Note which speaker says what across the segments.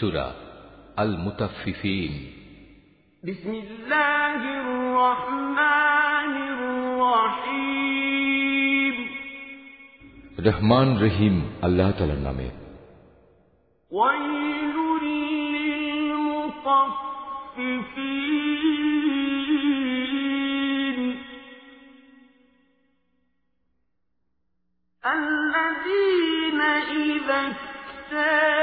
Speaker 1: سورة المتففين.
Speaker 2: بسم الله الرحمن الرحيم.
Speaker 1: رحمان رحيم الله تعالى نامه.
Speaker 2: ويل للمطففين. الذين إذا اكتالوا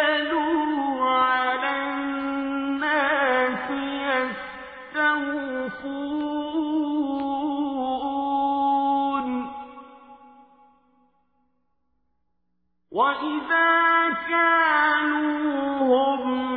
Speaker 2: كانوا هم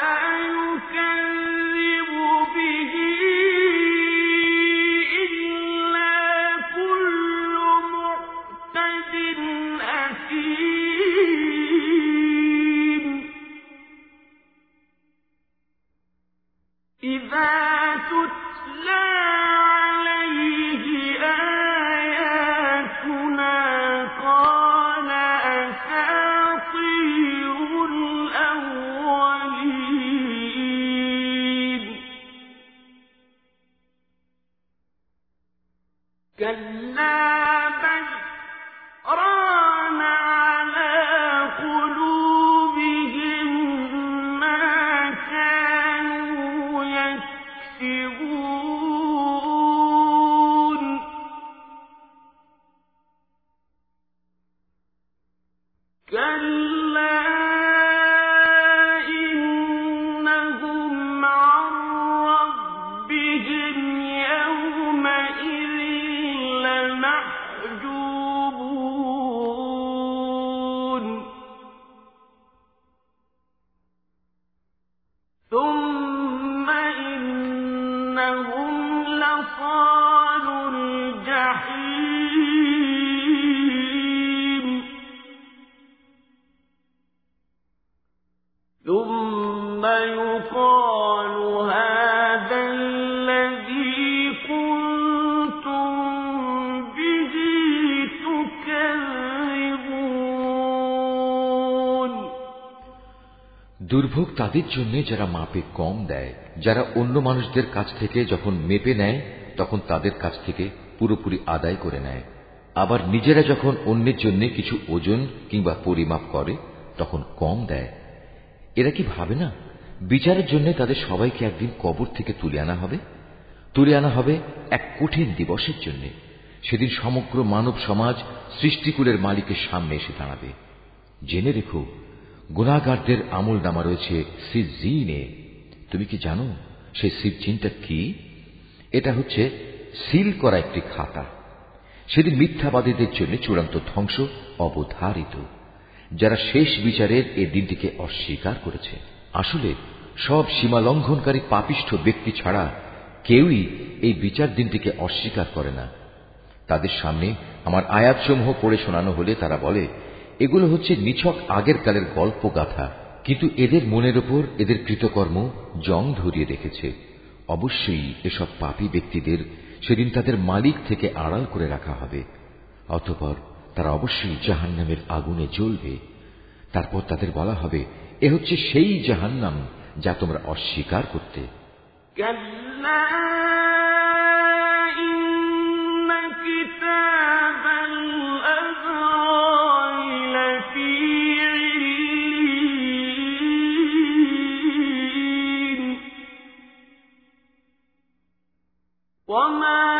Speaker 1: দুর্ভোগ তাদের জন্য যারা মাপে কম দেয়, যারা অন্য মানুষদের কাছ থেকে যখন মেপে নেয়, তখন তাদের কাছ থেকে পুরোপুরি আদায় করে নেয়। আবার নিজেরা যখন অন্যের জন্য কিছু ওজন কিংবা পরিমাপ করে, তখন কম দেয়। এরা কি ভাবে না? বিচারের জন্য তাদের সবাইকে একদিন কবর থেকে তুলে আনা হবে। তুলে আনা হবে এক কঠিন দিবসের জন্য। সেদিন সমগ্র মানব সমাজ সৃষ্টিকুলের মালিকের সামনে এসে দাঁড়াবে। জেনে রেখো, গুণাগারদের আমল নামা রয়েছে সিজিনে তুমি কি জানো সেই সিজিনটা কি? এটা হচ্ছে সিল করা একটি খাতা। সেদিন মিথ্যাবাদীদের জন্য চূড়ান্ত ধ্বংস অবধারিত। যারা শেষ বিচারের এ দিনটিকে অস্বীকার করেছে। আসলে সব সীমা লঙ্ঘনকারী পাপিষ্ঠ ব্যক্তি ছাড়া কেউই এই বিচার দিনটিকে অস্বীকার করে না। তাদের সামনে আমার আয়াতসমূহ পড়ে শোনানো হলে তারা বলে, এগুলো হচ্ছে নিছক আগের কালের গল্প গাথা কিন্তু এদের মনের ওপর এদের কৃতকর্ম জং ধরিয়ে রেখেছে। অবশ্যই এসব পাপী ব্যক্তিদের সেদিন তাদের মালিক থেকে আড়াল করে রাখা হবে। অতপর তারা অবশ্যই জাহান্নামের আগুনে জ্বলবে। তারপর তাদের বলা হবে, এ হচ্ছে সেই জাহান্নাম যা তোমরা অস্বীকার করতে
Speaker 3: وما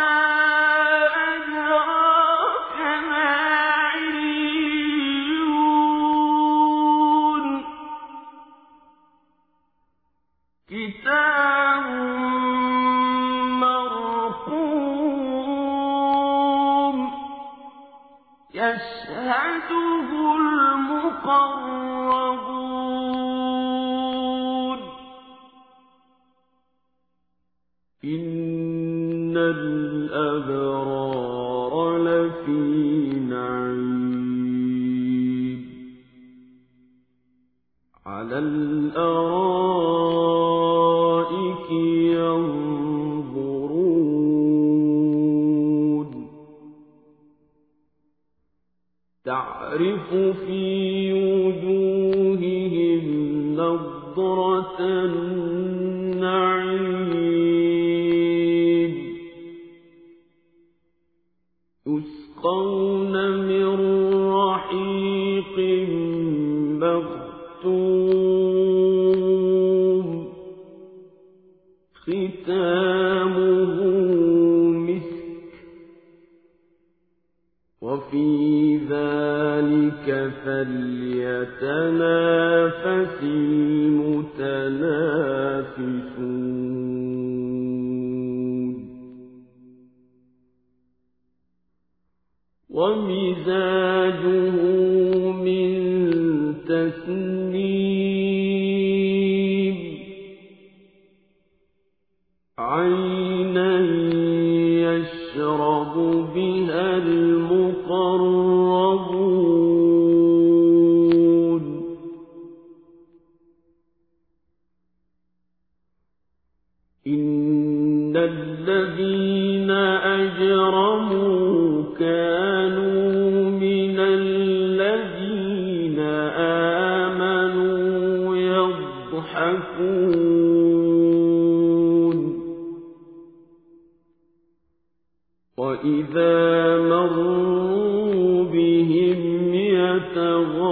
Speaker 2: يشهده المقربون. إن الأبرار لفي نعيم. على الأرائك تَعْرِفُ فِي وُجُوهِهِمْ نَضْرَةَ النَّعِيمِ. يُسْقَوْنَ مِن رَّحِيقٍ مَّغْفُورٍ. فليتنافس آمَنُوا يَضْحَكُونَ. وَإِذَا مَرُّوا بِهِمْ يَتَغَامَزُونَ.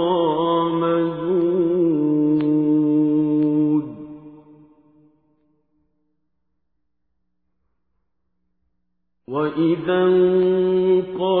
Speaker 1: وَإِذَا انقلبوا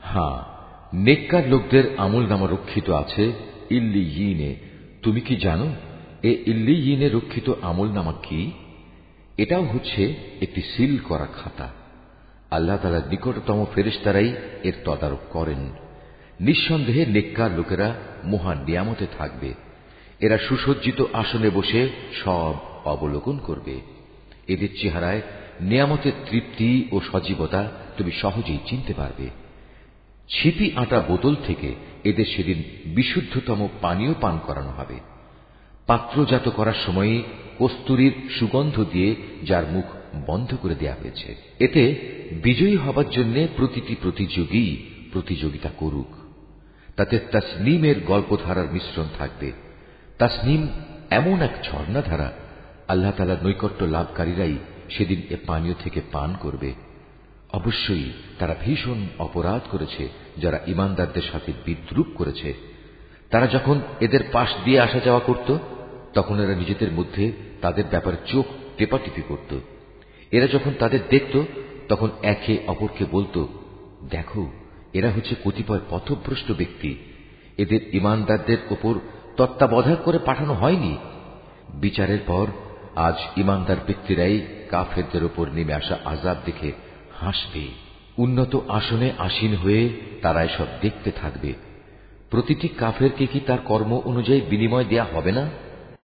Speaker 1: হ্যাঁ, নেককার লোকদের আমল নামা রক্ষিত আছে ইল্লিয়িনে। তুমি কি জানো এ ইল্লিয়িনে রক্ষিত আমল নামা কি? এটাও হচ্ছে একটি সিল করা খাতা। আল্লাহ তালার নিকটতম ফেরেস্তারাই এর তদারক করেন। নিঃসন্দেহে নেককার লোকেরা মহান নিয়ামতে থাকবে। এরা সুসজ্জিত আসনে বসে সব অবলোকন করবে। এদের চেহারায় নিয়ামতের তৃপ্তি ও সজীবতা তুমি সহজেই চিনতে পারবে। ছিপি আটা বোতল থেকে এদের সেদিন বিশুদ্ধতম পানীয় পান করানো হবে। পাত্রজাত করার সময় কস্তুরীর সুগন্ধ দিয়ে যার মুখ বন্ধ করে দেয়া হয়েছে। এতে বিজয়ী হবার জন্য প্রতিটি প্রতিযোগী প্রতিযোগিতা করুক। তাতে তাসনিমের গল্পধারার মিশ্রণ থাকবে। তাসনিম এমন এক ঝর্ণাধারা, আল্লাহ তালার নৈকট্য লাভকারীরাই সেদিন এ পানীয় থেকে পান করবে। অবশ্যই তারা ভীষণ অপরাধ করেছে, যারা ইমানদারদের সাথে বিদ্রুপ করেছে। তারা যখন এদের পাশ দিয়ে আসা যাওয়া করত, তখন এরা নিজেদের মধ্যে তাদের ব্যাপারে চোখ টেপাটিপি করত। এরা যখন তাদের দেখত, তখন একে অপরকে বলতো, দেখো এরা হচ্ছে কতিপয় পথভ্রষ্ট ব্যক্তি। এদের ইমানদারদের ওপর তত্ত্বাবধায়ক করে পাঠানো হয়নি। বিচারের পর আজ ইমানদার ব্যক্তিরাই কাফেরদের ওপর নেমে আসা আজাব দেখে হাসবে। উন্নত আসনে আসীন হয়ে তারা এসব দেখতে থাকবে। প্রতিটি কাফেরকে কি তার কর্ম অনুযায়ী বিনিময় দেয়া হবে না?